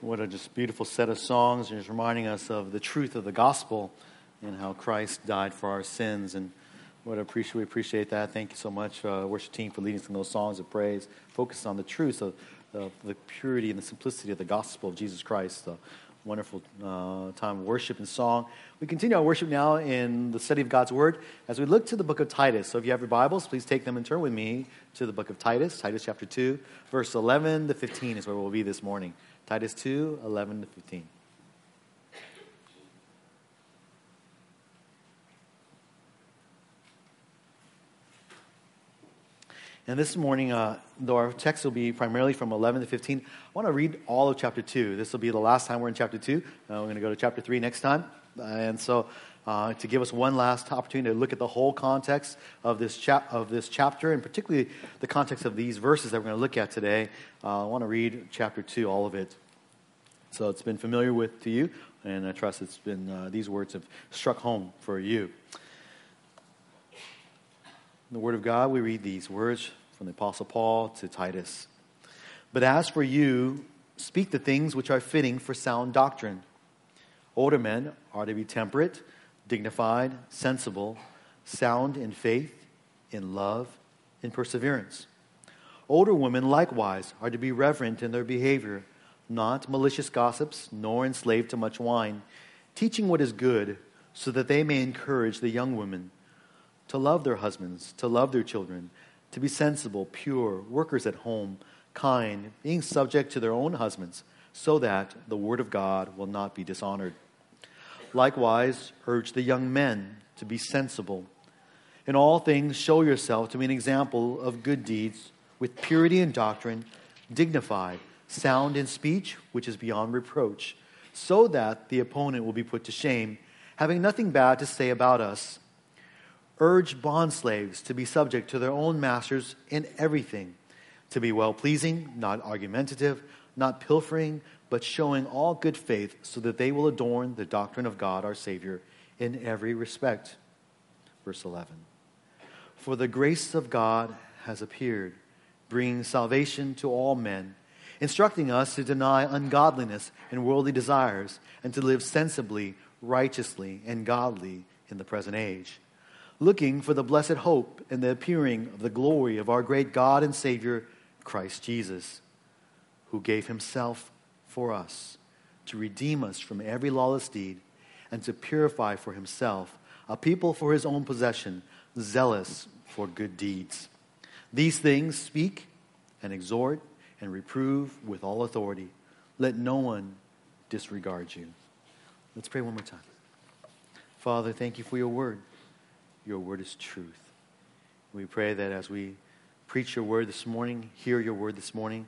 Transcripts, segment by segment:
What a just beautiful set of songs, and just reminding us of the truth of the gospel and how Christ died for our sins. And what appreciate, we appreciate that. Thank you so much, uh, worship team, for leading us in those songs of praise. Focus on the truth of, of, the purity and the simplicity of the gospel of Jesus Christ. A wonderful uh, time of worship and song. We continue our worship now in the study of God's Word as we look to the book of Titus. So if you have your Bibles, please take them and turn with me to the book of Titus, Titus chapter 2, verse 11 to 15 is where we'll be this morning. Titus 2 11 to 15. And this morning, uh, though our text will be primarily from 11 to 15, I want to read all of chapter 2. This will be the last time we're in chapter 2. Uh, we're going to go to chapter 3 next time. Uh, and so, uh, to give us one last opportunity to look at the whole context of this, of this chapter, and particularly the context of these verses that we're going to look at today, uh, I want to read chapter 2, all of it. So it's been familiar with to you, and I trust it's been, uh, these words have struck home for you. In the Word of God, we read these words from the Apostle Paul to Titus. But as for you, speak the things which are fitting for sound doctrine. Older men are to be temperate, dignified, sensible, sound in faith, in love, in perseverance. Older women likewise are to be reverent in their behavior, not malicious gossips, nor enslaved to much wine, teaching what is good, so that they may encourage the young women to love their husbands, to love their children, to be sensible, pure, workers at home, kind, being subject to their own husbands, so that the word of God will not be dishonored. Likewise, urge the young men to be sensible. In all things, show yourself to be an example of good deeds, with purity in doctrine, dignified, sound in speech, which is beyond reproach, so that the opponent will be put to shame, having nothing bad to say about us. Urge bondslaves to be subject to their own masters in everything, to be well pleasing, not argumentative, not pilfering, but showing all good faith, so that they will adorn the doctrine of God our Savior in every respect. Verse 11 For the grace of God has appeared, bringing salvation to all men, instructing us to deny ungodliness and worldly desires, and to live sensibly, righteously, and godly in the present age looking for the blessed hope and the appearing of the glory of our great God and Savior, Christ Jesus, who gave himself for us to redeem us from every lawless deed and to purify for himself a people for his own possession, zealous for good deeds. These things speak and exhort and reprove with all authority. Let no one disregard you. Let's pray one more time. Father, thank you for your word your word is truth. We pray that as we preach your word this morning, hear your word this morning,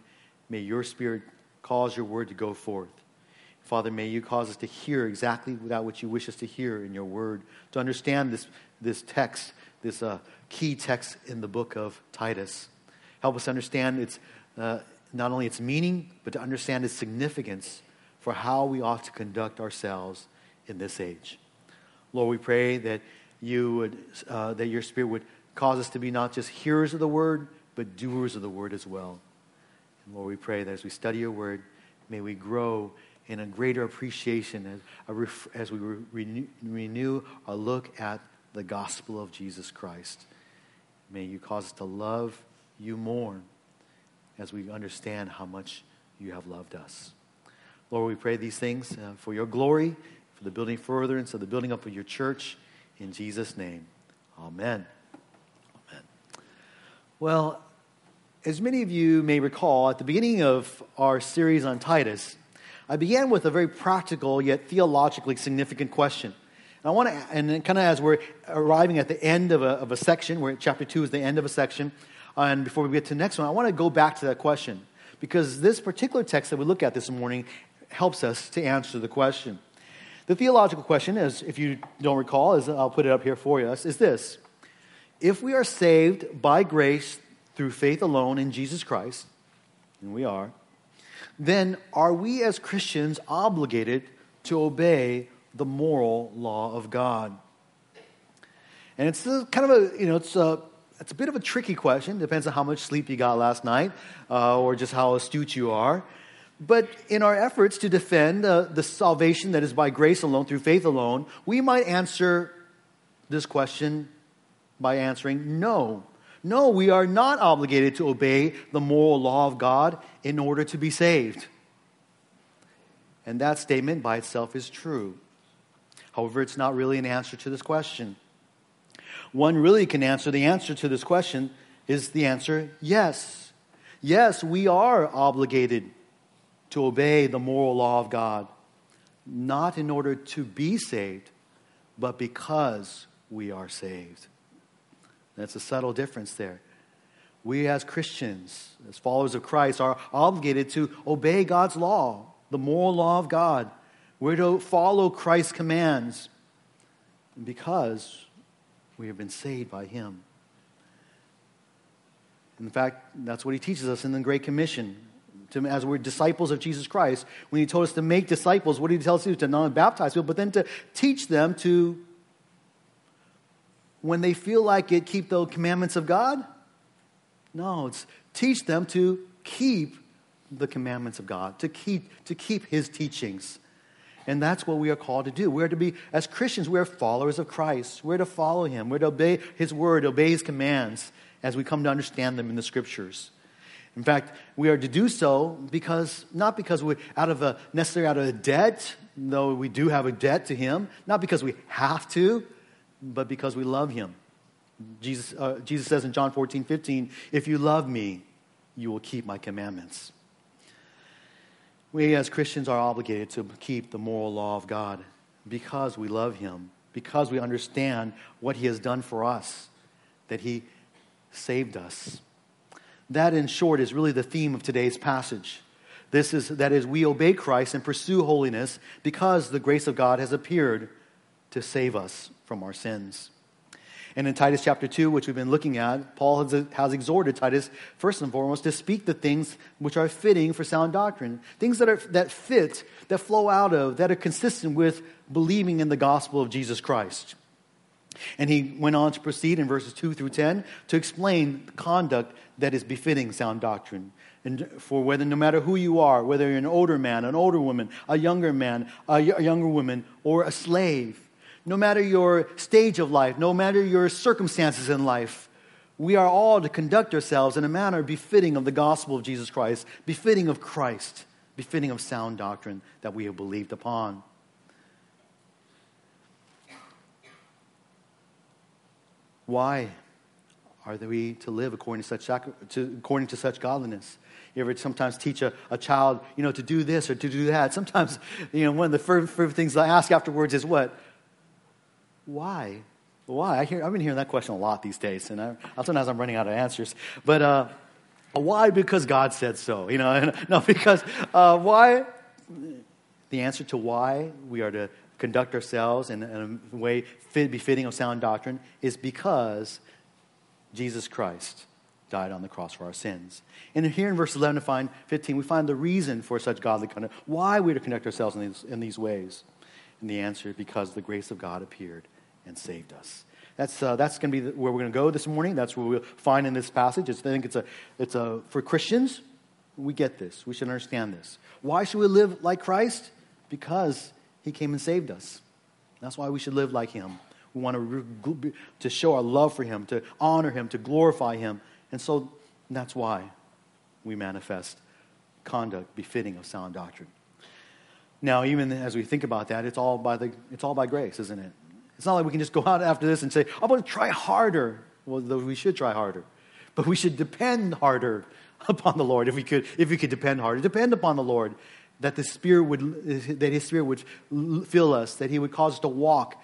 may your spirit cause your word to go forth. Father, may you cause us to hear exactly that which you wish us to hear in your word, to understand this, this text, this uh, key text in the book of Titus. Help us understand its, uh, not only its meaning, but to understand its significance for how we ought to conduct ourselves in this age. Lord, we pray that you would, uh, that your Spirit would cause us to be not just hearers of the word, but doers of the word as well. Lord, we pray that as we study your word, may we grow in a greater appreciation as, as we renew, renew our look at the gospel of Jesus Christ. May you cause us to love you more as we understand how much you have loved us. Lord, we pray these things uh, for your glory, for the building furtherance of the building up of your church. In Jesus' name, amen. Amen. Well, as many of you may recall, at the beginning of our series on Titus, I began with a very practical yet theologically significant question. And I want to, and kind of as we're arriving at the end of a, of a section, where chapter 2 is the end of a section, and before we get to the next one, I want to go back to that question. Because this particular text that we look at this morning helps us to answer the question. The theological question is, if you don't recall, is I'll put it up here for you, is this. If we are saved by grace through faith alone in Jesus Christ, and we are, then are we as Christians obligated to obey the moral law of God? And it's kind of a, you know, it's a, it's a bit of a tricky question. Depends on how much sleep you got last night uh, or just how astute you are. But in our efforts to defend uh, the salvation that is by grace alone, through faith alone, we might answer this question by answering no. No, we are not obligated to obey the moral law of God in order to be saved. And that statement by itself is true. However, it's not really an answer to this question. One really can answer the answer to this question is the answer yes. Yes, we are obligated to obey the moral law of God, not in order to be saved, but because we are saved. That's a subtle difference there. We, as Christians, as followers of Christ, are obligated to obey God's law, the moral law of God. We're to follow Christ's commands because we have been saved by Him. In fact, that's what He teaches us in the Great Commission. To, as we're disciples of Jesus Christ, when He told us to make disciples, what did He tell us to do? To not baptize people, but then to teach them to, when they feel like it, keep the commandments of God? No, it's teach them to keep the commandments of God, to keep, to keep His teachings. And that's what we are called to do. We're to be, as Christians, we're followers of Christ. We're to follow Him. We're to obey His word, obey His commands as we come to understand them in the Scriptures. In fact, we are to do so because, not because we're out of a, necessarily out of a debt, though we do have a debt to Him, not because we have to, but because we love Him. Jesus, uh, Jesus says in John 14, 15, if you love me, you will keep my commandments. We as Christians are obligated to keep the moral law of God because we love Him, because we understand what He has done for us, that He saved us. That, in short, is really the theme of today's passage. This is, that is, we obey Christ and pursue holiness because the grace of God has appeared to save us from our sins. And in Titus chapter 2, which we've been looking at, Paul has, has, exhorted Titus, first and foremost, to speak the things which are fitting for sound doctrine. Things that, are, that fit, that flow out of, that are consistent with believing in the gospel of Jesus Christ. And he went on to proceed in verses 2 through 10 to explain conduct that is befitting sound doctrine. And for whether, no matter who you are, whether you're an older man, an older woman, a younger man, a younger woman, or a slave, no matter your stage of life, no matter your circumstances in life, we are all to conduct ourselves in a manner befitting of the gospel of Jesus Christ, befitting of Christ, befitting of sound doctrine that we have believed upon. Why are we to live according to such, to, according to such godliness? You ever sometimes teach a, a child, you know, to do this or to do that? Sometimes, you know, one of the first, first things I ask afterwards is what? Why? Why? I hear, I've been hearing that question a lot these days, and I, sometimes I'm running out of answers. But uh, why? Because God said so. You know, no, because uh, why? The answer to why we are to conduct ourselves in, in a way fit, befitting of sound doctrine is because Jesus Christ died on the cross for our sins. And here in verse 11 to find 15, we find the reason for such godly conduct, why we are to conduct ourselves in these, in these ways. And the answer, is because the grace of God appeared and saved us. That's, uh, that's going to be where we're going to go this morning. That's what we'll find in this passage. It's, I think it's a, it's a, for Christians, we get this. We should understand this. Why should we live like Christ? Because he came and saved us. That's why we should live like him. We want to, to show our love for him, to honor him, to glorify him. And so that's why we manifest conduct befitting of sound doctrine. Now, even as we think about that, it's all by, the, it's all by grace, isn't it? It's not like we can just go out after this and say, I'm going to try harder. Well, we should try harder. But we should depend harder upon the Lord if we could, if we could depend harder. Depend upon the Lord that the Spirit would, that His Spirit would fill us, that He would cause us to walk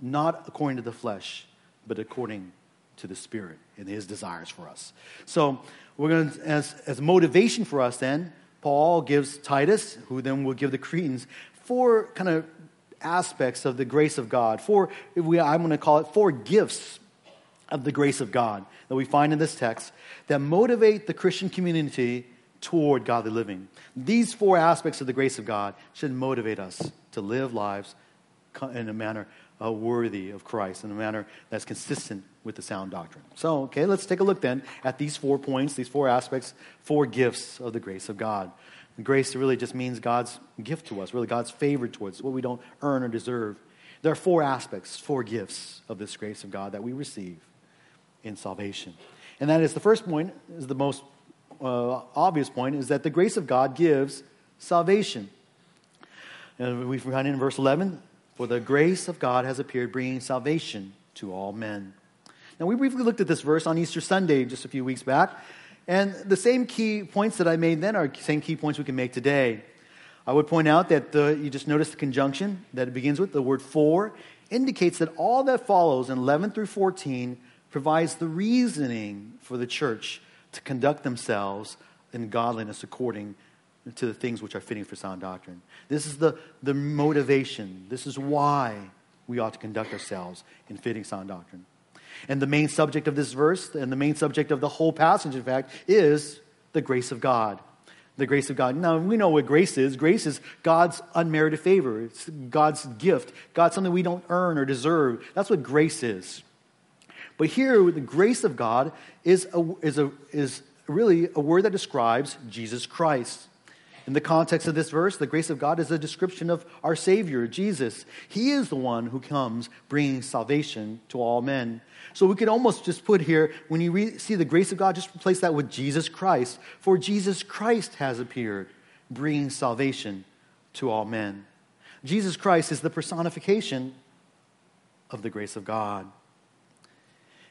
not according to the flesh, but according to the Spirit and His desires for us. So we're going to, as, as motivation for us then, Paul gives Titus, who then will give the Cretans, four kind of aspects of the grace of God, four, we, I'm going to call it four gifts of the grace of God that we find in this text that motivate the Christian community toward godly living. These four aspects of the grace of God should motivate us to live lives in a manner uh, worthy of Christ, in a manner that's consistent with the sound doctrine. So, okay, let's take a look then at these four points, these four aspects, four gifts of the grace of God. Grace really just means God's gift to us, really God's favor towards us, what we don't earn or deserve. There are four aspects, four gifts of this grace of God that we receive in salvation. And that is the first point, is the most uh, obvious point, is that the grace of God gives salvation. And we find in verse 11, for the grace of God has appeared, bringing salvation to all men. Now, we briefly looked at this verse on Easter Sunday just a few weeks back, and the same key points that I made then are same key points we can make today. I would point out that the, you just notice the conjunction that it begins with, the word for, indicates that all that follows in 11 through 14 provides the reasoning for the church to conduct themselves in godliness according to the things which are fitting for sound doctrine. This is the, the motivation. This is why we ought to conduct ourselves in fitting sound doctrine. And the main subject of this verse, and the main subject of the whole passage, in fact, is the grace of God. The grace of God. Now, we know what grace is. Grace is God's unmerited favor, it's God's gift, God's something we don't earn or deserve. That's what grace is. But here, the grace of God is, a, is, a, is really a word that describes Jesus Christ. In the context of this verse, the grace of God is a description of our Savior, Jesus. He is the one who comes bringing salvation to all men. So we could almost just put here, when you re- see the grace of God, just replace that with Jesus Christ. For Jesus Christ has appeared, bringing salvation to all men. Jesus Christ is the personification of the grace of God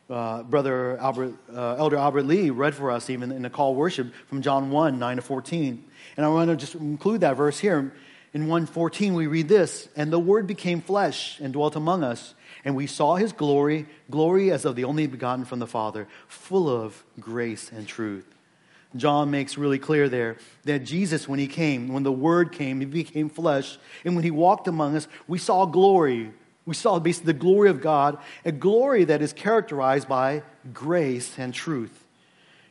uh, Brother Albert, uh, Elder Albert Lee read for us even in the call worship from John 1, 9 to 14. And I want to just include that verse here. In 114, we read this And the Word became flesh and dwelt among us, and we saw his glory, glory as of the only begotten from the Father, full of grace and truth. John makes really clear there that Jesus, when he came, when the Word came, he became flesh, and when he walked among us, we saw glory we saw basically the glory of God, a glory that is characterized by grace and truth.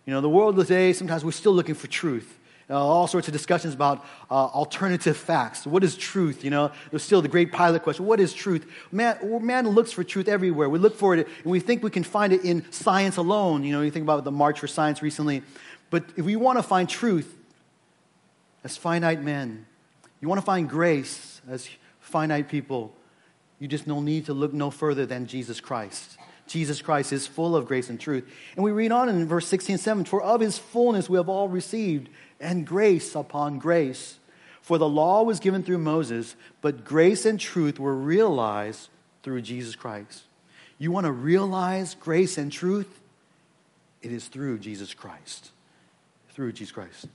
You know, the world today, sometimes we're still looking for truth. Uh, all sorts of discussions about uh, alternative facts. What is truth? You know, there's still the great Pilate question. What is truth? Man, man looks for truth everywhere. We look for it, and we think we can find it in science alone. You know, you think about the March for Science recently. But if we want to find truth as finite men, you want to find grace as finite people, you just no need to look no further than Jesus Christ. Jesus Christ is full of grace and truth. And we read on in verse 16 7 For of his fullness we have all received, and grace upon grace. For the law was given through Moses, but grace and truth were realized through Jesus Christ. You want to realize grace and truth? It is through Jesus Christ. Through Jesus Christ.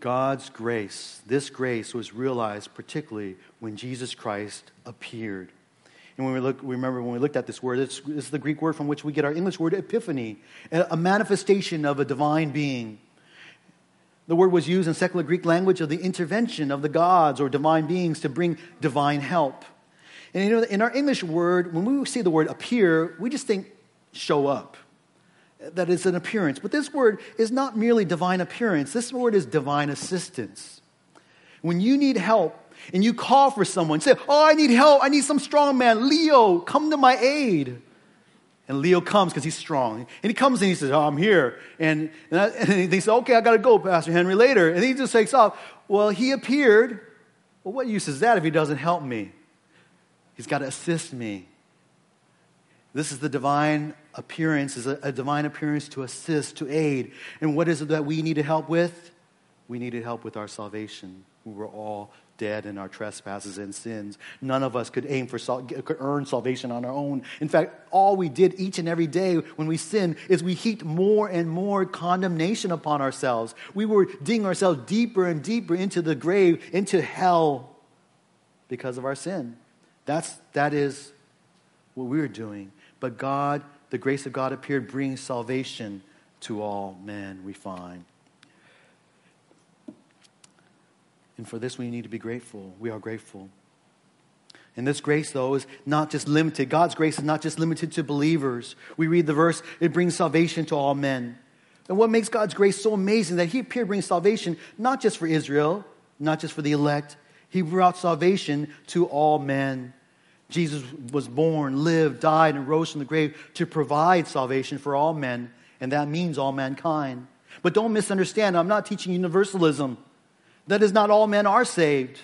God's grace, this grace was realized particularly when Jesus Christ appeared. And when we look, we remember when we looked at this word, this is the Greek word from which we get our English word epiphany, a manifestation of a divine being. The word was used in secular Greek language of the intervention of the gods or divine beings to bring divine help. And you know, in our English word, when we see the word appear, we just think show up that is an appearance. But this word is not merely divine appearance, this word is divine assistance. When you need help and you call for someone, say, Oh, I need help. I need some strong man. Leo, come to my aid. And Leo comes because he's strong. And he comes and he says, Oh, I'm here. And, and, I, and they say, Okay, I got to go, Pastor Henry, later. And he just takes off. Well, he appeared. Well, what use is that if he doesn't help me? He's got to assist me. This is the divine appearance, is a, a, divine appearance to assist, to aid. And what is it that we needed help with? We needed help with our salvation. We were all dead in our trespasses and sins. None of us could aim for could earn salvation on our own. In fact, all we did each and every day when we sinned is we heaped more and more condemnation upon ourselves. We were digging ourselves deeper and deeper into the grave, into hell because of our sin. That's that is what we were doing. But God, the grace of God appeared, bringing salvation to all men, we find. And for this, we need to be grateful. We are grateful. And this grace, though, is not just limited. God's grace is not just limited to believers. We read the verse, it brings salvation to all men. And what makes God's grace so amazing that He appeared to bring salvation not just for Israel, not just for the elect, He brought salvation to all men. Jesus was born, lived, died, and rose from the grave to provide salvation for all men, and that means all mankind. But don't misunderstand, I'm not teaching universalism. That is not all men are saved.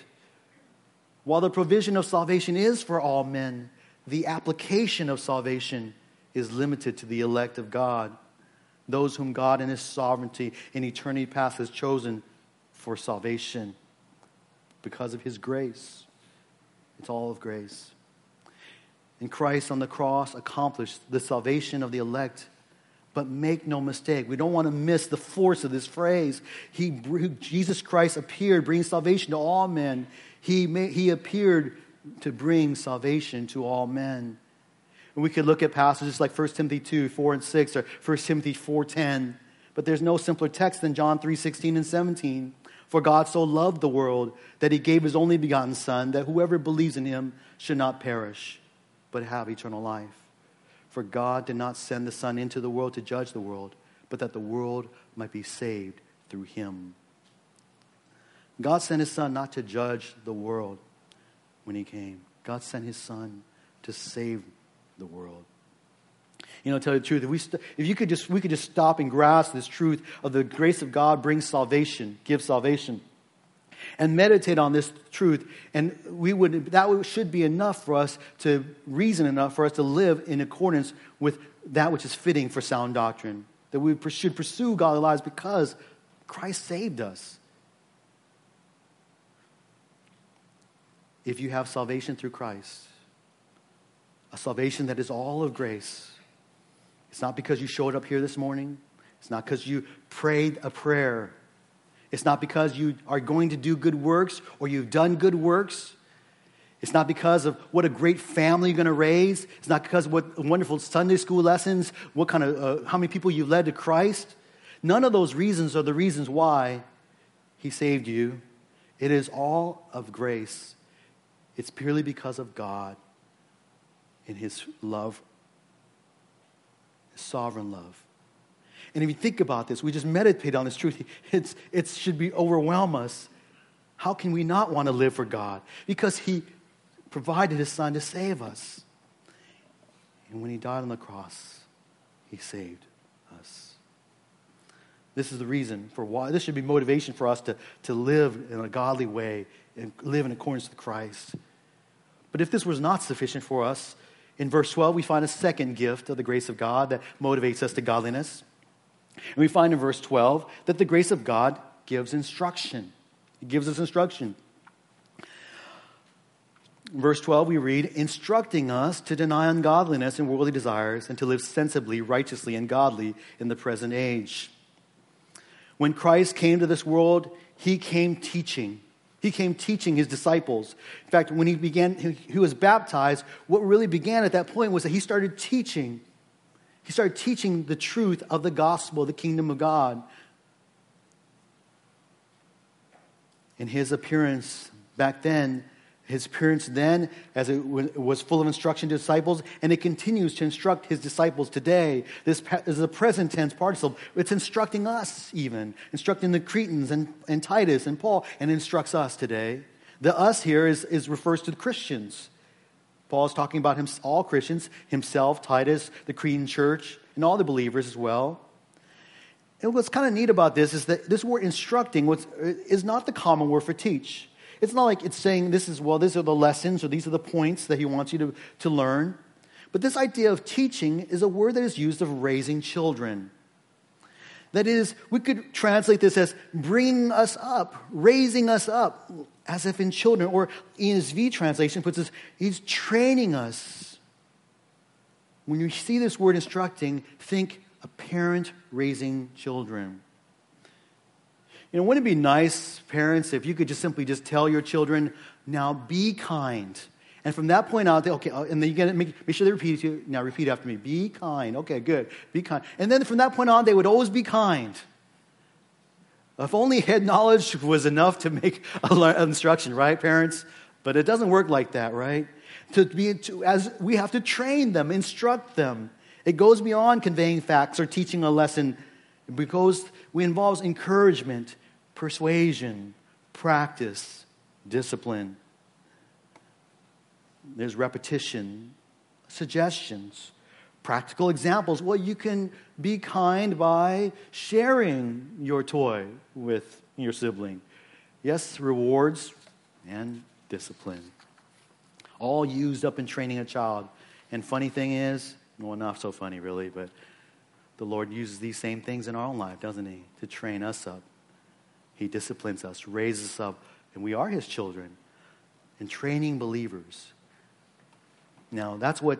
While the provision of salvation is for all men, the application of salvation is limited to the elect of God, those whom God in His sovereignty in eternity past has chosen for salvation because of His grace. It's all of grace. And Christ on the cross accomplished the salvation of the elect. But make no mistake, we don't want to miss the force of this phrase. He, Jesus Christ appeared, bringing salvation to all men. He, he appeared to bring salvation to all men. And we could look at passages like 1 Timothy 2, 4 and 6, or 1 Timothy 4, 10. But there's no simpler text than John 3, 16 and 17. For God so loved the world that he gave his only begotten Son, that whoever believes in him should not perish, but have eternal life. For God did not send the Son into the world to judge the world, but that the world might be saved through him. God sent his Son not to judge the world when he came, God sent his Son to save the world. You know, tell you the truth, if, we st- if you could just, we could just stop and grasp this truth of the grace of God brings salvation, gives salvation, and meditate on this truth, and we would, that should be enough for us to reason enough for us to live in accordance with that which is fitting for sound doctrine. That we should pursue godly lives because Christ saved us. if you have salvation through Christ, a salvation that is all of grace, it's not because you showed up here this morning, it's not because you prayed a prayer, it's not because you are going to do good works or you've done good works. It's not because of what a great family you're going to raise. It's not because of what wonderful Sunday school lessons, what kind of, uh, how many people you've led to Christ. None of those reasons are the reasons why He saved you. It is all of grace. It's purely because of God and His love, His sovereign love. And if you think about this, we just meditate on this truth, it's, it should be overwhelm us. How can we not want to live for God? Because He provided His Son to save us. And when He died on the cross, He saved us. This is the reason for why, this should be motivation for us to, to live in a godly way and live in accordance with Christ. But if this was not sufficient for us, in verse 12, we find a second gift of the grace of God that motivates us to godliness. And we find in verse 12 that the grace of God gives instruction. It gives us instruction. In verse 12, we read, instructing us to deny ungodliness and worldly desires and to live sensibly, righteously, and godly in the present age. When Christ came to this world, he came teaching. He came teaching his disciples. In fact, when he began, he was baptized, what really began at that point was that he started teaching. He started teaching the truth of the gospel, the kingdom of God. In his appearance back then, his appearance then as it was full of instruction to disciples, and it continues to instruct his disciples today. This is a present tense participle. It's instructing us, even, instructing the Cretans and, and Titus and Paul, and instructs us today. The us here is, is refers to the Christians. Paul is talking about him, all Christians, himself, Titus, the Cretan church, and all the believers as well. And what's kind of neat about this is that this word instructing is not the common word for teach. It's not like it's saying this is, well, these are the lessons or these are the points that he wants you to, to learn. But this idea of teaching is a word that is used of raising children. That is, we could translate this as bringing us up, raising us up, as if in children. Or ESV translation puts this, he's training us. When you see this word instructing, think a parent raising children. You know, wouldn't it be nice, parents, if you could just simply just tell your children, now be kind. And from that point on, okay, uh, and then you get make, make sure they repeat it to you. Now repeat after me. Be kind. Okay, good. Be kind. And then from that point on, they would always be kind. If only head knowledge was enough to make an instruction, right, parents? But it doesn't work like that, right? To be, to, as we have to train them, instruct them. It goes beyond conveying facts or teaching a lesson because it involves encouragement persuasion, practice, discipline. There's repetition, suggestions, Practical examples. Well, you can be kind by sharing your toy with your sibling. Yes, rewards and discipline. All used up in training a child. And funny thing is, well, not so funny really, but the Lord uses these same things in our own life, doesn't He? To train us up. He disciplines us, raises us up, and we are His children. And training believers. Now, that's what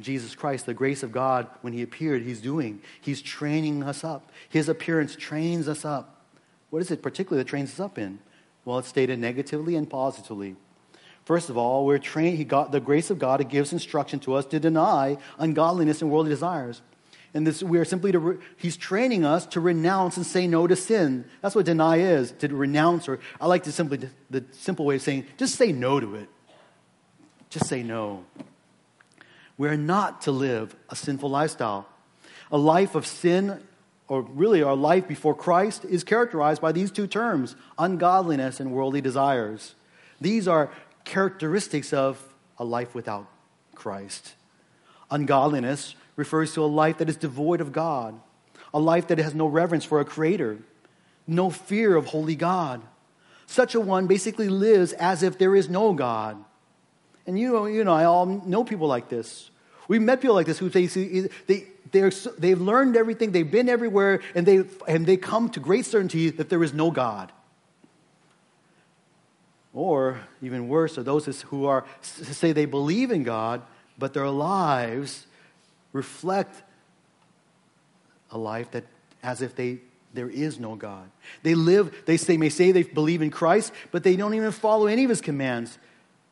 Jesus Christ, the grace of God, when He appeared, He's doing. He's training us up. His appearance trains us up. What is it particularly that trains us up in? Well, it's stated negatively and positively. First of all, we're trained, he got the grace of God, it gives instruction to us to deny ungodliness and worldly desires. And this, we are simply to, re, he's training us to renounce and say no to sin. That's what deny is, to renounce, or I like to simply, the simple way of saying, just say no to it. Just say no. We're not to live a sinful lifestyle. A life of sin, or really our life before Christ, is characterized by these two terms ungodliness and worldly desires. These are characteristics of a life without Christ. Ungodliness refers to a life that is devoid of God, a life that has no reverence for a creator, no fear of holy God. Such a one basically lives as if there is no God. And you know, you know, I all know people like this. We've met people like this who they, they, they're, they've learned everything, they've been everywhere, and they, and they come to great certainty that there is no God. Or, even worse, are those who are, say they believe in God, but their lives reflect a life that as if they there is no God. They live, they say, may say they believe in Christ, but they don't even follow any of his commands.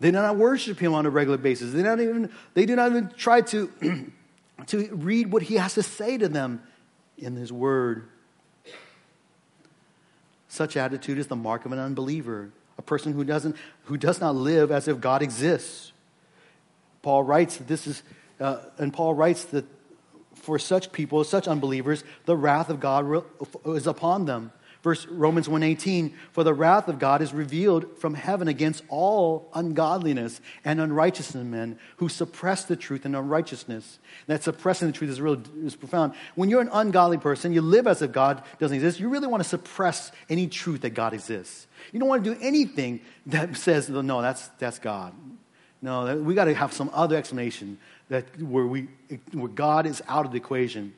They do not worship him on a regular basis. They, not even, they do not even try to, to read what he has to say to them in his word. Such attitude is the mark of an unbeliever, a person who, doesn't, who does not live as if God exists. Paul writes that this is, uh, and Paul writes that for such people, such unbelievers, the wrath of God is upon them. Verse Romans 1:18, for the wrath of God is revealed from heaven against all ungodliness and unrighteousness in men who suppress the truth in unrighteousness. That suppressing the truth is real is profound. When you're an ungodly person, you live as if God doesn't exist, you really want to suppress any truth that God exists. You don't want to do anything that says, no, that's, that's God. No, we got to have some other explanation that where, we, where God is out of the equation.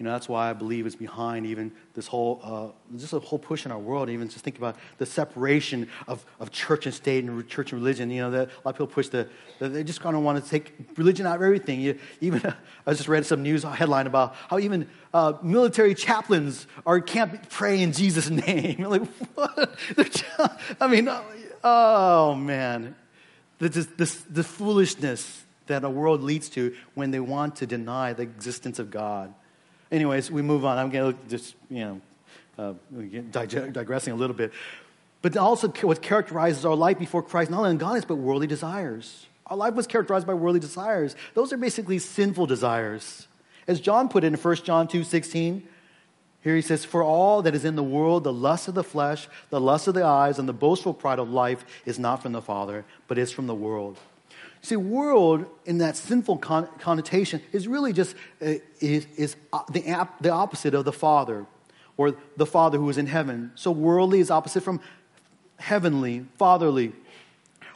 You know, that's why I believe it's behind even this whole, uh, just a whole push in our world, even just think about the separation of, of church and state and church and religion. You know, that a lot of people push the, the they just kind of want to take religion out of everything. You, even, uh, I just read some news headline about how even uh, military chaplains are, can't pray in Jesus' name. like, what? I mean, oh, man. This, this, the foolishness that a world leads to when they want to deny the existence of God. Anyways, we move on. I'm going to just, you know, uh, digressing a little bit. But also, what characterizes our life before Christ, not only ungodliness, but worldly desires. Our life was characterized by worldly desires. Those are basically sinful desires. As John put it in 1 John 2 16, here he says, For all that is in the world, the lust of the flesh, the lust of the eyes, and the boastful pride of life is not from the Father, but is from the world. See, world in that sinful con- connotation is really just uh, is, is uh, the, ap- the opposite of the Father or the Father who is in heaven. So worldly is opposite from heavenly, fatherly.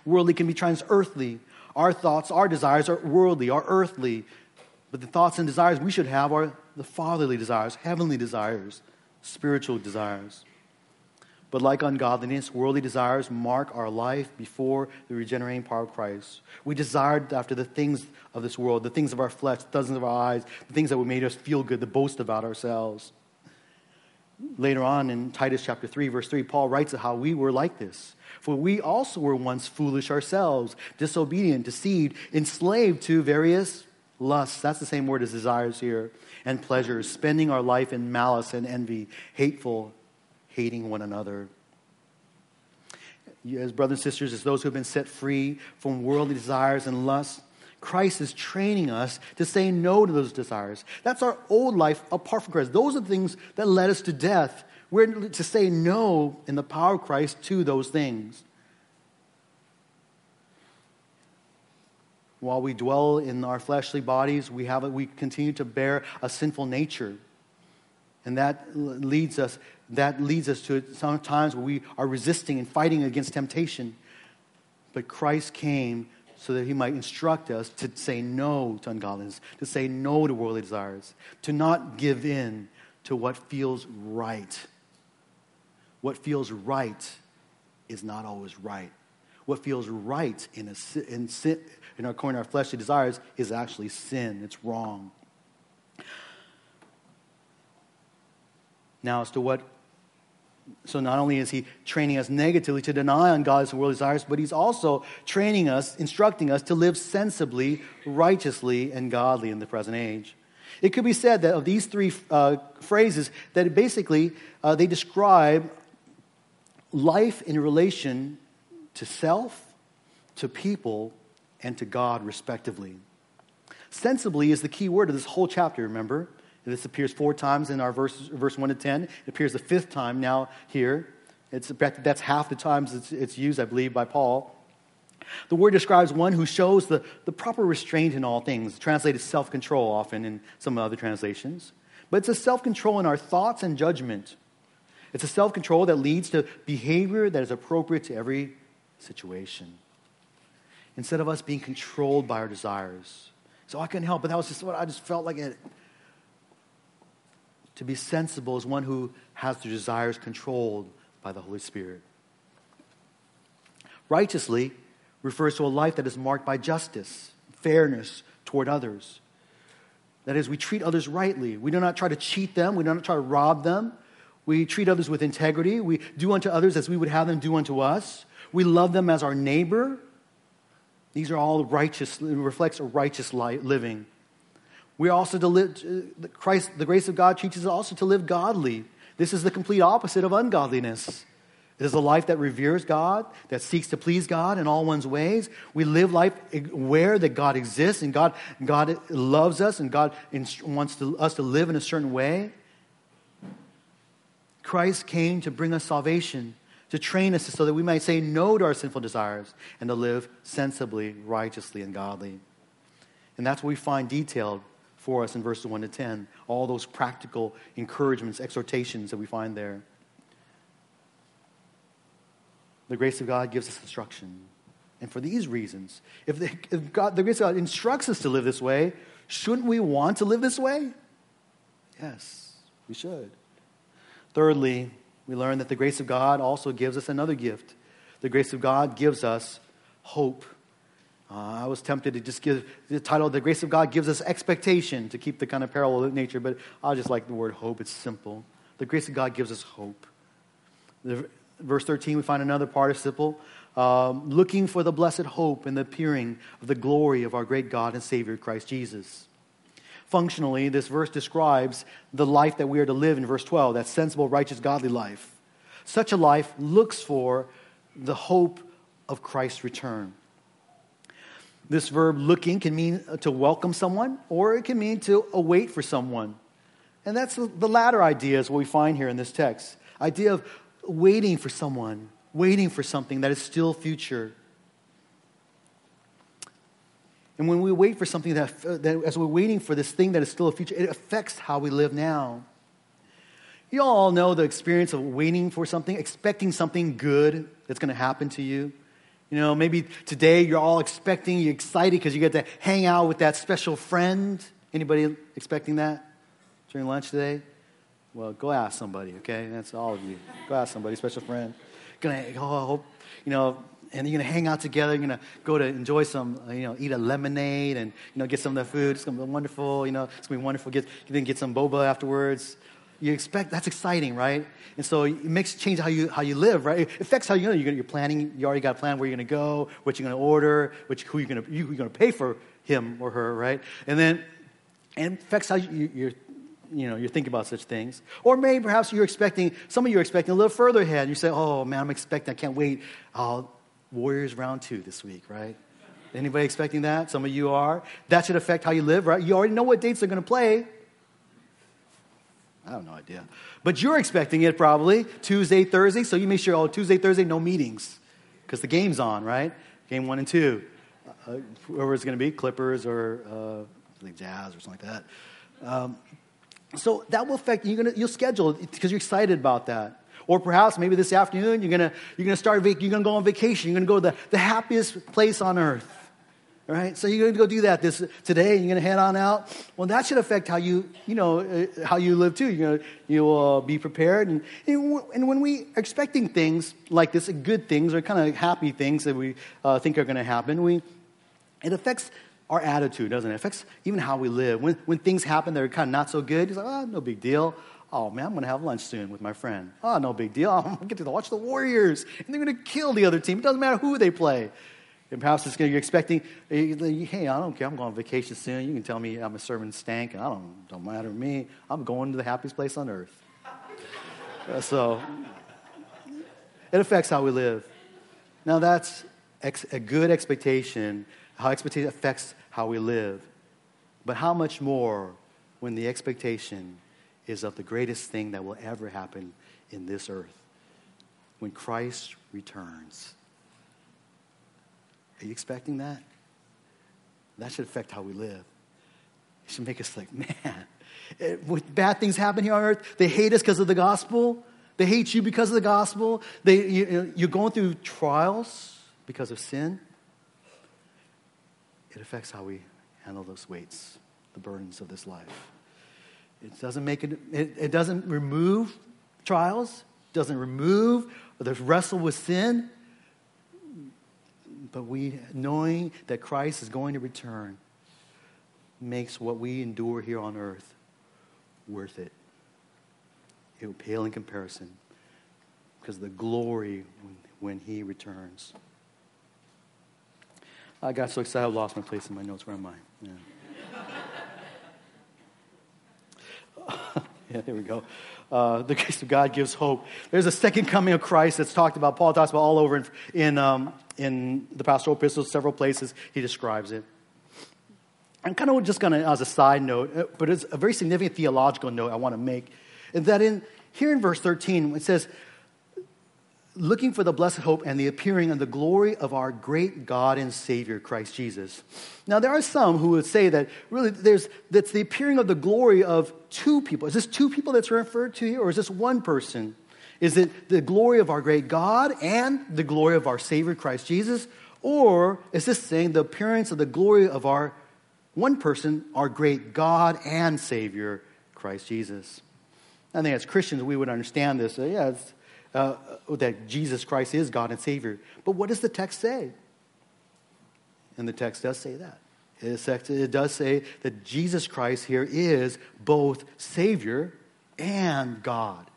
Worldly can be trans earthly. Our thoughts, our desires are worldly, are earthly. But the thoughts and desires we should have are the fatherly desires, heavenly desires, spiritual desires. But like ungodliness, worldly desires mark our life before the regenerating power of Christ. We desired after the things of this world, the things of our flesh, the things of our eyes, the things that would make us feel good, to boast about ourselves. Later on in Titus chapter 3, verse 3, Paul writes of how we were like this. For we also were once foolish ourselves, disobedient, deceived, enslaved to various lusts. That's the same word as desires here, and pleasures, spending our life in malice and envy, hateful hating one another. As brothers and sisters, as those who have been set free from worldly desires and lusts, Christ is training us to say no to those desires. That's our old life apart from Christ. Those are the things that led us to death. We're to say no in the power of Christ to those things. while we dwell in our fleshly bodies, we, have, we continue to bear a sinful nature. And that leads us, that leads us to sometimes we are resisting and fighting against temptation. But Christ came so that he might instruct us to say no to ungodliness, to say no to worldly desires, to not give in to what feels right. What feels right is not always right. What feels right in, a, in, sin, in our, our fleshly desires is actually sin. It's wrong. Now, as to what, so not only is he training us negatively to deny ungodly and worldly desires, but he's also training us, instructing us to live sensibly, righteously, and godly in the present age. It could be said that of these three uh, phrases, that basically uh, they describe life in relation to self, to people, and to God, respectively. Sensibly is the key word of this whole chapter, remember? This appears four times in our verse, verse 1 to 10. It appears the fifth time now here. It's, that's half the times it's, it's used, I believe, by Paul. The word describes one who shows the, the proper restraint in all things, translated self control often in some other translations. But it's a self control in our thoughts and judgment. It's a self control that leads to behavior that is appropriate to every situation. Instead of us being controlled by our desires. So I couldn't help, but that was just what I just felt like it. To be sensible is one who has their desires controlled by the Holy Spirit. Righteously refers to a life that is marked by justice, fairness toward others. That is, we treat others rightly. We do not try to cheat them, we do not try to rob them. We treat others with integrity. We do unto others as we would have them do unto us. We love them as our neighbor. These are all righteous, reflects a righteous living. We also to live, Christ, the grace of God teaches us also to live godly. This is the complete opposite of ungodliness. It is a life that reveres God, that seeks to please God in all one's ways. We live life aware that God exists and God, God loves us and God wants to, us to live in a certain way. Christ came to bring us salvation, to train us so that we might say no to our sinful desires and to live sensibly, righteously, and godly. And that's what we find detailed for us in verses 1 to 10. All those practical encouragements, exhortations that we find there. The grace of God gives us instruction. And for these reasons, if, the, if God, the grace of God instructs us to live this way, shouldn't we want to live this way? Yes, we should. Thirdly, we learn that the grace of God also gives us another gift. The grace of God gives us hope. Uh, I was tempted to just give the title, The Grace of God Gives Us Expectation, to keep the kind of parallel nature, but I just like the word hope. It's simple. The grace of God gives us hope. The, verse 13, we find another participle um, looking for the blessed hope and the appearing of the glory of our great God and Savior, Christ Jesus. Functionally, this verse describes the life that we are to live in verse 12, that sensible, righteous, godly life. Such a life looks for the hope of Christ's return. This verb looking can mean to welcome someone, or it can mean to await for someone. And that's the latter idea is what we find here in this text. Idea of waiting for someone, waiting for something that is still future. And when we wait for something that, that, as we're waiting for this thing that is still a future, it affects how we live now. You all know the experience of waiting for something, expecting something good that's going to happen to you. You know, maybe today you're all expecting, you're excited because you get to hang out with that special friend. Anybody expecting that during lunch today? Well, go ask somebody, okay? That's all of you. Go ask somebody, special friend. Gonna, oh, hope, you know, and you're gonna hang out together. You're gonna go to enjoy some, uh, you know, eat a lemonade and you know get some of the food. It's gonna be wonderful. You know, it's gonna be wonderful. Get then get some boba afterwards. You expect that's exciting, right? And so it makes change how you how you live, right? It affects how you know you're, planning. You already got a plan where you're gonna go, what you're gonna order, which who you're gonna you, you're gonna pay for him or her, right? And then and affects how you, you're you know, you're thinking about such things. Or maybe perhaps you're expecting, some of you are expecting a little further ahead. You say, oh man, I'm expecting, I can't wait. Oh, Warriors round two this week, right? Anybody expecting that? Some of you are. That should affect how you live, right? You already know what dates they're going to play. I have no idea. But you're expecting it probably Tuesday, Thursday, so you make sure, oh, Tuesday, Thursday, no meetings because the game's on, right? Game one and two. uh, whoever it's going to be, Clippers or uh, Jazz or something like that. Um, so that will affect you're gonna you'll schedule because you're excited about that. Or perhaps maybe this afternoon you're gonna you're gonna start you're gonna go on vacation. You're gonna go to the, the happiest place on earth. Right, so you're going to go do that this today. You're going to head on out. Well, that should affect how you, you know, uh, how you live too. You're going to, you'll uh, be prepared, and, and when we are expecting things like this, good things or kind of happy things that we uh, think are going to happen, we it affects our attitude, doesn't it? It affects even how we live. When when things happen that are kind of not so good, it's like, oh, no big deal. Oh man, I'm going to have lunch soon with my friend. Oh, no big deal. I'm going to watch the Warriors, and they're going to kill the other team. It doesn't matter who they play. And perhaps it's, you're expecting, hey, I don't care. I'm going on vacation soon. You can tell me I'm a serving stank, and I don't, don't matter to me. I'm going to the happiest place on earth. Uh, so it affects how we live. Now, that's ex- a good expectation, how expectation affects how we live. But how much more when the expectation is of the greatest thing that will ever happen in this earth when Christ returns? Are you expecting that? That should affect how we live. It should make us like, man, it, with bad things happen here on earth, they hate us because of the gospel. They hate you because of the gospel. They, you, you're going through trials because of sin. It affects how we handle those weights, the burdens of this life. It doesn't make it, it, it doesn't remove trials, doesn't remove or the wrestle with sin, but we, knowing that Christ is going to return, makes what we endure here on earth worth it. It will pale in comparison because the glory when, when he returns. I got so excited I lost my place in my notes. Where am I? Yeah. yeah, there we go. Uh, the grace of God gives hope. There's a second coming of Christ that's talked about. Paul talks about all over in, in, um, in the pastoral epistles, several places he describes it. I'm kind of just going to, as a side note, uh, but it's a very significant theological note I want to make, is that in here in verse 13, it says, looking for the blessed hope and the appearing of the glory of our great God and Savior, Christ Jesus. Now, there are some who would say that really there's, that's the appearing of the glory of two people. Is this two people that's referred to here, or is this one person? Is it the glory of our great God and the glory of our Savior, Christ Jesus? Or is this saying the appearance of the glory of our one person, our great God and Savior, Christ Jesus? I think as Christians, we would understand this. Uh, yeah, uh, that Jesus Christ is God and Savior. But what does the text say? And the text does say that. It does say that Jesus Christ here is both Savior and God.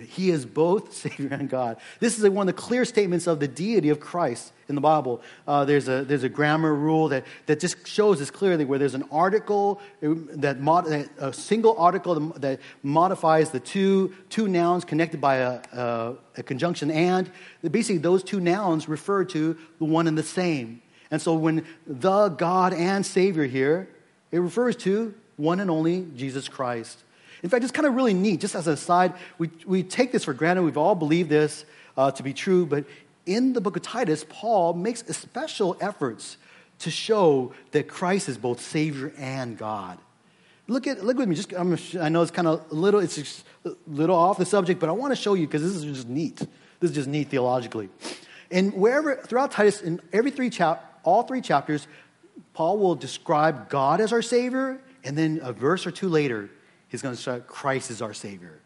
He is both Savior and God. This is one of the clear statements of the deity of Christ in the Bible. Uh, there's, a, there's a grammar rule that, that just shows this clearly where there's an article, that, mod, a single article that modifies the two, two nouns connected by a, a, a conjunction and. Basically, those two nouns refer to the one and the same. And so when the God and Savior here, it refers to one and only Jesus Christ. In fact, it's kind of really neat. Just as an aside, we, we take this for granted. We've all believed this uh, to be true. But in the book of Titus, Paul makes special efforts to show that Christ is both Savior and God. Look at look with me. Just I'm, i know it's kind of a little it's a little off the subject, but I want to show you because this is just neat. This is just neat theologically. And wherever throughout Titus, in every three chap, all three chapters, Paul will describe God as our Savior, and then a verse or two later, he's going to say Christ is our Savior.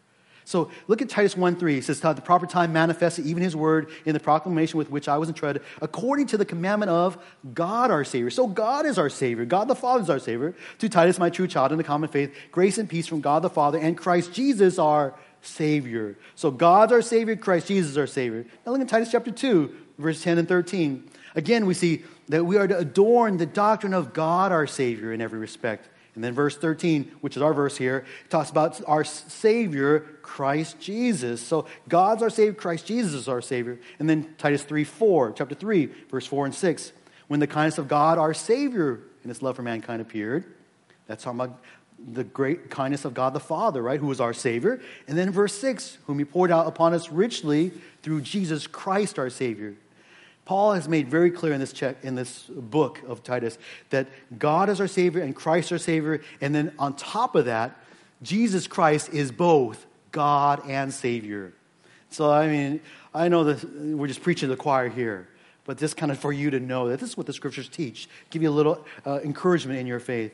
So look at Titus 1 3. It says, the proper time manifested even his word in the proclamation with which I was entrusted, according to the commandment of God our Savior. So God is our Savior. God the Father is our Savior. To Titus, my true child in the common faith, grace and peace from God the Father and Christ Jesus our Savior. So God's our Savior, Christ Jesus our Savior. Now look at Titus chapter 2, verse 10 and 13. Again, we see that we are to adorn the doctrine of God our Savior in every respect and then verse 13, which is our verse here, talks about our Savior, Christ Jesus. So God's our Savior, Christ Jesus is our Savior. And then Titus 3 4, chapter 3, verse 4 and 6. When the kindness of God, our Savior, and his love for mankind appeared, that's talking about the great kindness of God the Father, right, who is our Savior. And then verse 6, whom he poured out upon us richly through Jesus Christ our Savior. Paul has made very clear in this, check, in this book of Titus that God is our Savior and Christ our Savior. And then on top of that, Jesus Christ is both God and Savior. So, I mean, I know that we're just preaching to the choir here, but this kind of for you to know that this is what the scriptures teach, give you a little uh, encouragement in your faith.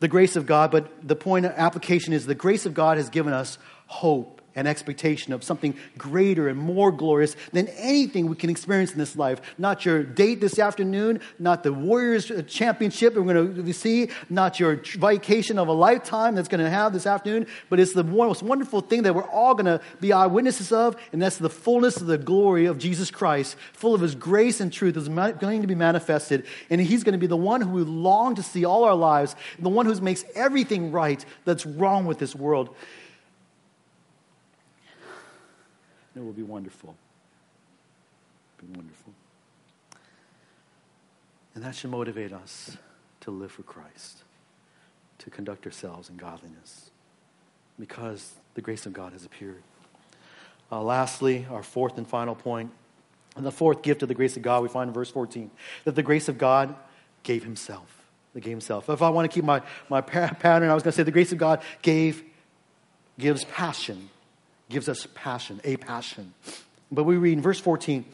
The grace of God, but the point of application is the grace of God has given us hope and expectation of something greater and more glorious than anything we can experience in this life. Not your date this afternoon, not the Warriors championship we're going to see, not your vacation of a lifetime that's going to have this afternoon, but it's the most wonderful thing that we're all going to be eyewitnesses of, and that's the fullness of the glory of Jesus Christ, full of his grace and truth is going to be manifested. And he's going to be the one who we long to see all our lives, the one who makes everything right that's wrong with this world. It will be wonderful. Be wonderful. And that should motivate us to live for Christ, to conduct ourselves in godliness, because the grace of God has appeared. Uh, lastly, our fourth and final point, and the fourth gift of the grace of God we find in verse 14, that the grace of God gave himself. That gave himself. If I want to keep my, my pattern, I was going to say the grace of God gave, gives passion gives us passion, a passion. But we read in verse 14,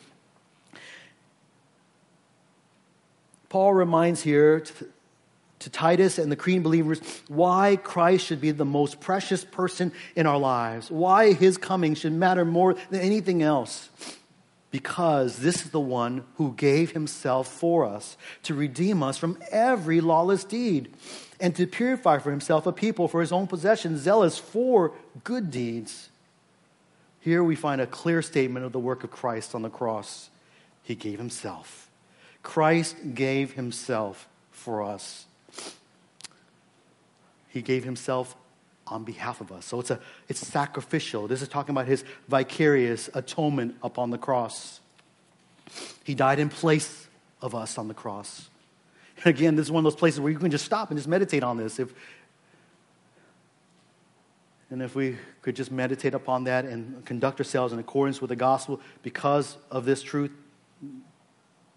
Paul reminds here to, to Titus and the Cretan believers why Christ should be the most precious person in our lives, why his coming should matter more than anything else. Because this is the one who gave himself for us to redeem us from every lawless deed and to purify for himself a people for his own possession, zealous for good deeds. Here we find a clear statement of the work of Christ on the cross. He gave himself. Christ gave himself for us. He gave himself on behalf of us. So it's, a, it's sacrificial. This is talking about his vicarious atonement upon the cross. He died in place of us on the cross. Again, this is one of those places where you can just stop and just meditate on this. If, and if we could just meditate upon that and conduct ourselves in accordance with the gospel because of this truth,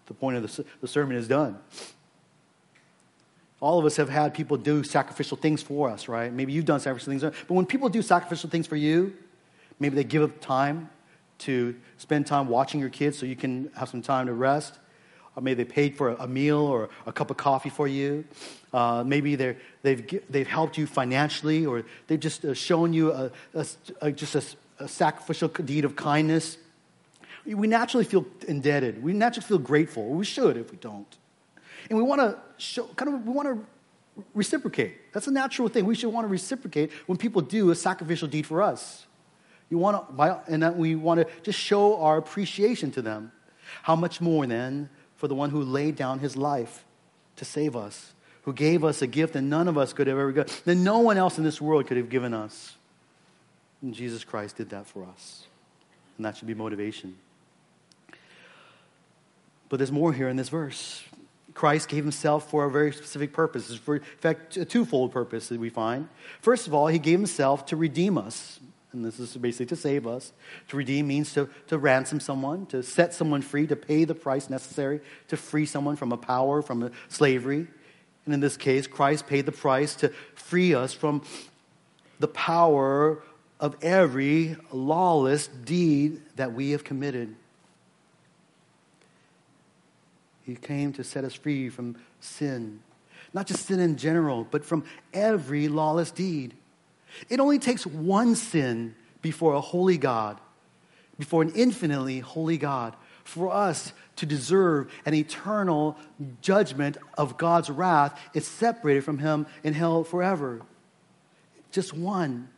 the point of the, the sermon is done. All of us have had people do sacrificial things for us, right? Maybe you've done sacrificial things. But when people do sacrificial things for you, maybe they give up time to spend time watching your kids so you can have some time to rest maybe they paid for a meal or a cup of coffee for you. Uh, maybe they they've, they've helped you financially, or they've just uh, shown you a, a, a just a, a, sacrificial deed of kindness. We naturally feel indebted. We naturally feel grateful. We should if we don't. And we want to show, kind of, we want to reciprocate. That's a natural thing. We should want to reciprocate when people do a sacrificial deed for us. You want to, and we want to just show our appreciation to them. How much more then for the one who laid down his life to save us, who gave us a gift that none of us could have ever got, that no one else in this world could have given us. And Jesus Christ did that for us. And that should be motivation. But there's more here in this verse. Christ gave himself for a very specific purpose. For, in fact, a twofold purpose that we find. First of all, he gave himself to redeem us and this is basically to save us. To redeem means to, to ransom someone, to set someone free, to pay the price necessary to free someone from a power, from a slavery. And in this case, Christ paid the price to free us from the power of every lawless deed that we have committed. He came to set us free from sin. Not just sin in general, but from every lawless deed. It only takes one sin before a holy God, before an infinitely holy God, for us to deserve an eternal judgment of God's wrath. It's separated from Him in hell forever. Just one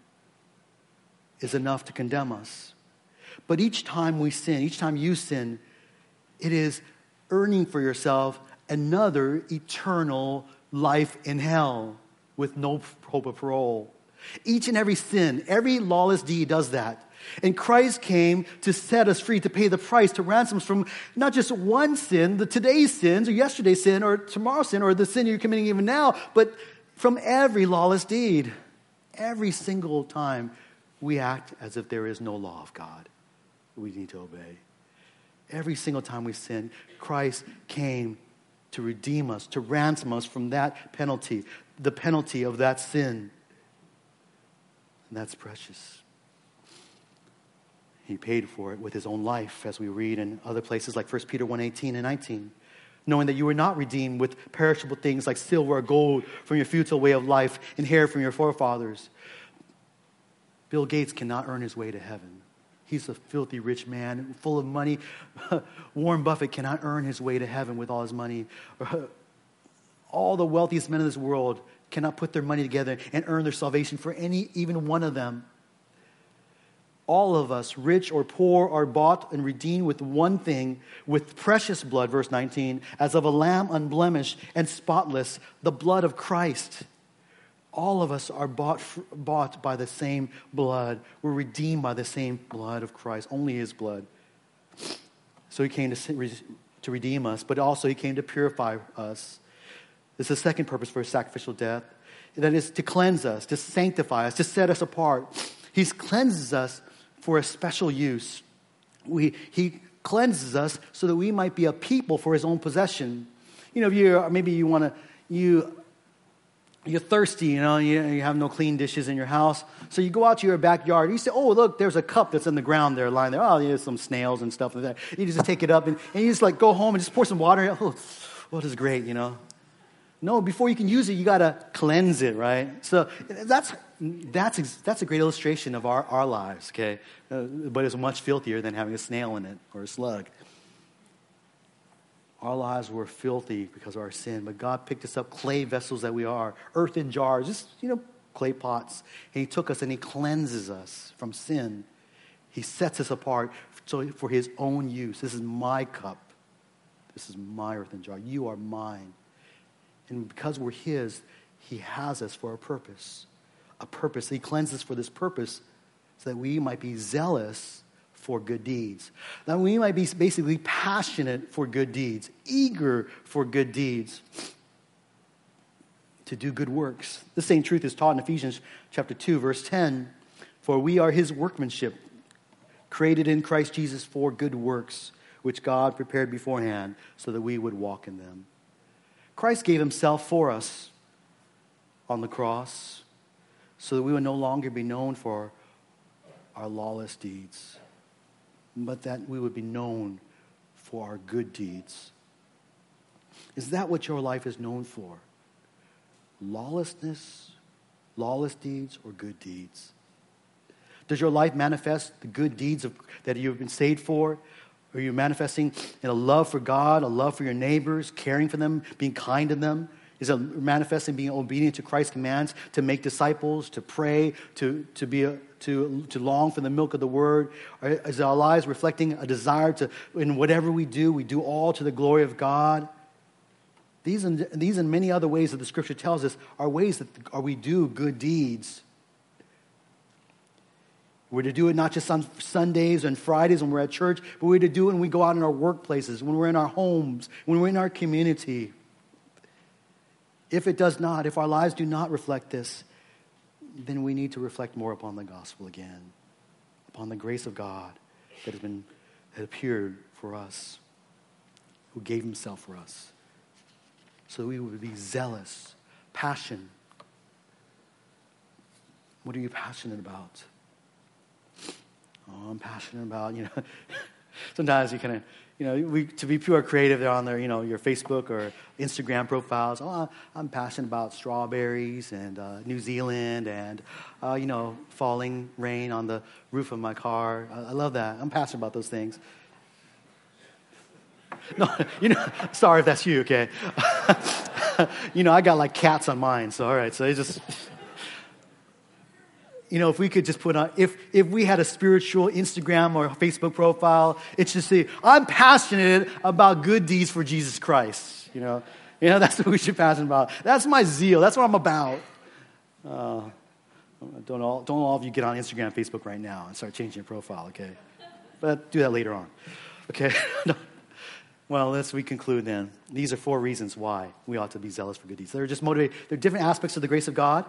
is enough to condemn us. But each time we sin, each time you sin, it is earning for yourself another eternal life in hell with no hope of parole. Each and every sin, every lawless deed does that. And Christ came to set us free, to pay the price, to ransom us from not just one sin, the today's sins, or yesterday's sin, or tomorrow's sin, or the sin you're committing even now, but from every lawless deed. Every single time we act as if there is no law of God we need to obey. Every single time we sin, Christ came to redeem us, to ransom us from that penalty, the penalty of that sin. And that's precious. He paid for it with his own life, as we read in other places like 1 Peter 1 18 and 19 knowing that you were not redeemed with perishable things like silver or gold from your futile way of life inherited from your forefathers. Bill Gates cannot earn his way to heaven. He's a filthy rich man, full of money. Warren Buffett cannot earn his way to heaven with all his money. all the wealthiest men in this world cannot put their money together and earn their salvation for any, even one of them all of us, rich or poor, are bought and redeemed with one thing, with precious blood, verse 19, as of a lamb unblemished and spotless, the blood of Christ. All of us are bought, bought by the same blood. We're redeemed by the same blood of Christ, only his blood. So he came to, to redeem us, but also he came to purify us. Is the second purpose for his sacrificial death. That is to cleanse us, to sanctify us, to set us apart. He cleanses us for a special use. We, he cleanses us so that we might be a people for his own possession. You know, if you maybe you want to you you're thirsty, you know, you, you, have no clean dishes in your house. So you go out to your backyard. You say, oh, look, there's a cup that's in the ground there lying there. Oh, there's some snails and stuff like that. You just take it up and, and you just like go home and just pour some water. Oh, well, this is great, you know. No, before you can use it, you got to cleanse it, right? So that's, that's, that's a great illustration of our, our lives, okay? Uh, but it's much filthier than having a snail in it or a slug. Our lives were filthy because of our sin, but God picked us up clay vessels that we are, earthen jars, just, you know, clay pots. And He took us and He cleanses us from sin. He sets us apart so for His own use. This is my cup. This is my earthen jar. You are mine. And because we're His, He has us for a purpose. A purpose. He cleanses for this purpose so that we might be zealous for good deeds. That we might be basically passionate for good deeds, eager for good deeds, to do good works. The same truth is taught in Ephesians chapter 2, verse 10. For we are his workmanship, created in Christ Jesus for good works, which God prepared beforehand so that we would walk in them. Christ gave himself for us on the cross so that we would no longer be known for our lawless deeds, but that we would be known for our good deeds. Is that what your life is known for? Lawlessness, lawless deeds, or good deeds? Does your life manifest the good deeds of, that you've been saved for? Are you manifesting in a love for God, a love for your neighbors, caring for them, being kind to them? Is it manifesting being obedient to Christ's commands to make disciples, to pray, to, to, be a, to, to long for the milk of the word? Or is our lives reflecting a desire to, in whatever we do, we do all to the glory of God? These and, these and many other ways that the scripture tells us are ways that are we do good deeds we're to do it not just on Sundays and Fridays when we're at church, but we're to do it when we go out in our workplaces, when we're in our homes, when we're in our community. If it does not, if our lives do not reflect this, then we need to reflect more upon the gospel again, upon the grace of God that has been that appeared for us, who gave himself for us. So we would be zealous, passion. What are you passionate about? Oh, I'm passionate about, you know. Sometimes you kind of, you know, we, to be pure creative, they're on their, you know, your Facebook or Instagram profiles. Oh, I'm passionate about strawberries and uh, New Zealand and, uh, you know, falling rain on the roof of my car. I, I love that. I'm passionate about those things. No, you know, sorry if that's you, okay? you know, I got like cats on mine, so all right, so it's just you know, if we could just put on, if, if we had a spiritual Instagram or Facebook profile, it's just say, I'm passionate about good deeds for Jesus Christ. You know, you know, that's what we should passionate about. That's my zeal. That's what I'm about. Uh, don't all, don't all of you get on Instagram, Facebook right now and start changing your profile, okay? But do that later on, okay? well, let's we conclude then. These are four reasons why we ought to be zealous for good deeds. They're just motivated. They're different aspects of the grace of God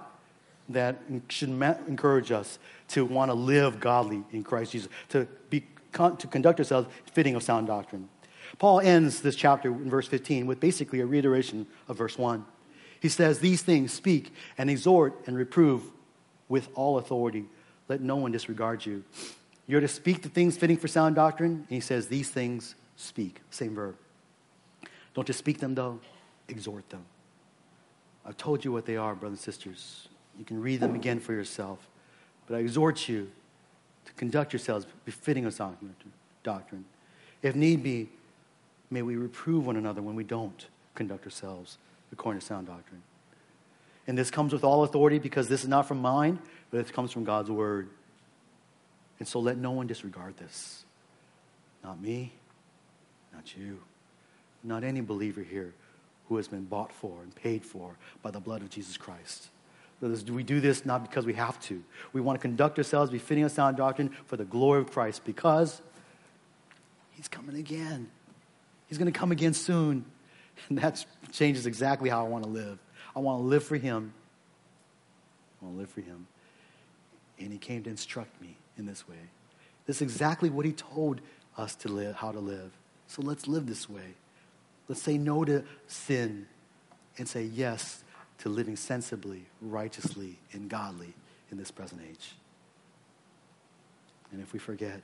that should encourage us to want to live godly in Christ Jesus, to be to conduct ourselves fitting of sound doctrine. Paul ends this chapter in verse 15 with basically a reiteration of verse 1. He says, These things speak and exhort and reprove with all authority. Let no one disregard you. You're to speak the things fitting for sound doctrine. And he says, These things speak. Same verb. Don't just speak them, though, exhort them. I've told you what they are, brothers and sisters. You can read them again for yourself. But I exhort you to conduct yourselves befitting sound doctrine. If need be, may we reprove one another when we don't conduct ourselves according to sound doctrine. And this comes with all authority because this is not from mine, but it comes from God's word. And so let no one disregard this. Not me, not you, not any believer here who has been bought for and paid for by the blood of Jesus Christ. We do this not because we have to. We want to conduct ourselves befitting a sound doctrine for the glory of Christ because He's coming again. He's going to come again soon. And that changes exactly how I want to live. I want to live for Him. I want to live for Him. And He came to instruct me in this way. This is exactly what He told us to live, how to live. So let's live this way. Let's say no to sin and say yes to living sensibly, righteously, and godly in this present age. And if we forget,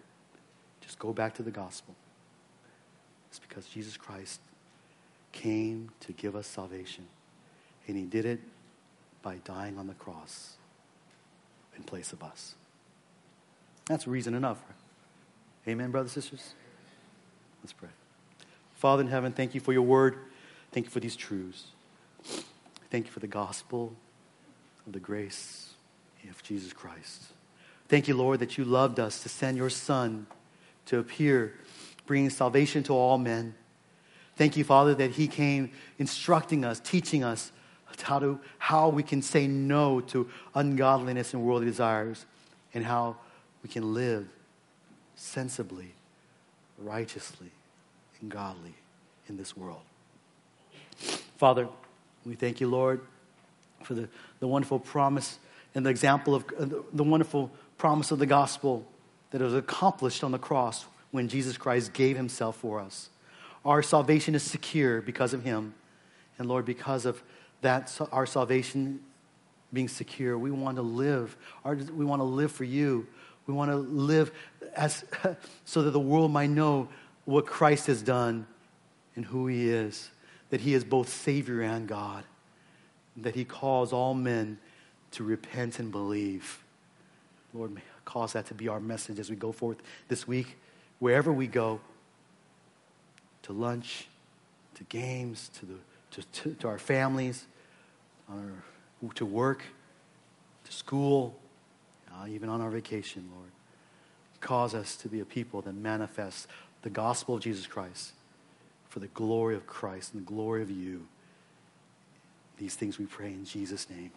just go back to the gospel. It's because Jesus Christ came to give us salvation. And he did it by dying on the cross in place of us. That's reason enough. Amen, brothers and sisters? Let's pray. Father in heaven, thank you for your word. Thank you for these truths. Thank you for the gospel of the grace of Jesus Christ. Thank you, Lord, that you loved us to send your Son to appear, bringing salvation to all men. Thank you, Father, that He came instructing us, teaching us how, to, how we can say no to ungodliness and worldly desires, and how we can live sensibly, righteously, and godly in this world. Father, we thank you, Lord, for the, the wonderful promise and the example of uh, the, the wonderful promise of the gospel that was accomplished on the cross when Jesus Christ gave himself for us. Our salvation is secure because of him. And Lord, because of that, our salvation being secure, we want to live. Our, we want to live for you. We want to live as, so that the world might know what Christ has done and who he is, that he is both Savior and God, that he calls all men to repent and believe. Lord, cause that to be our message as we go forth this week, wherever we go to lunch, to games, to, the, to, to, to our families, our, to work, to school, uh, even on our vacation, Lord. Cause us to be a people that manifests the gospel of Jesus Christ for the glory of Christ and the glory of you. These things we pray in Jesus' name.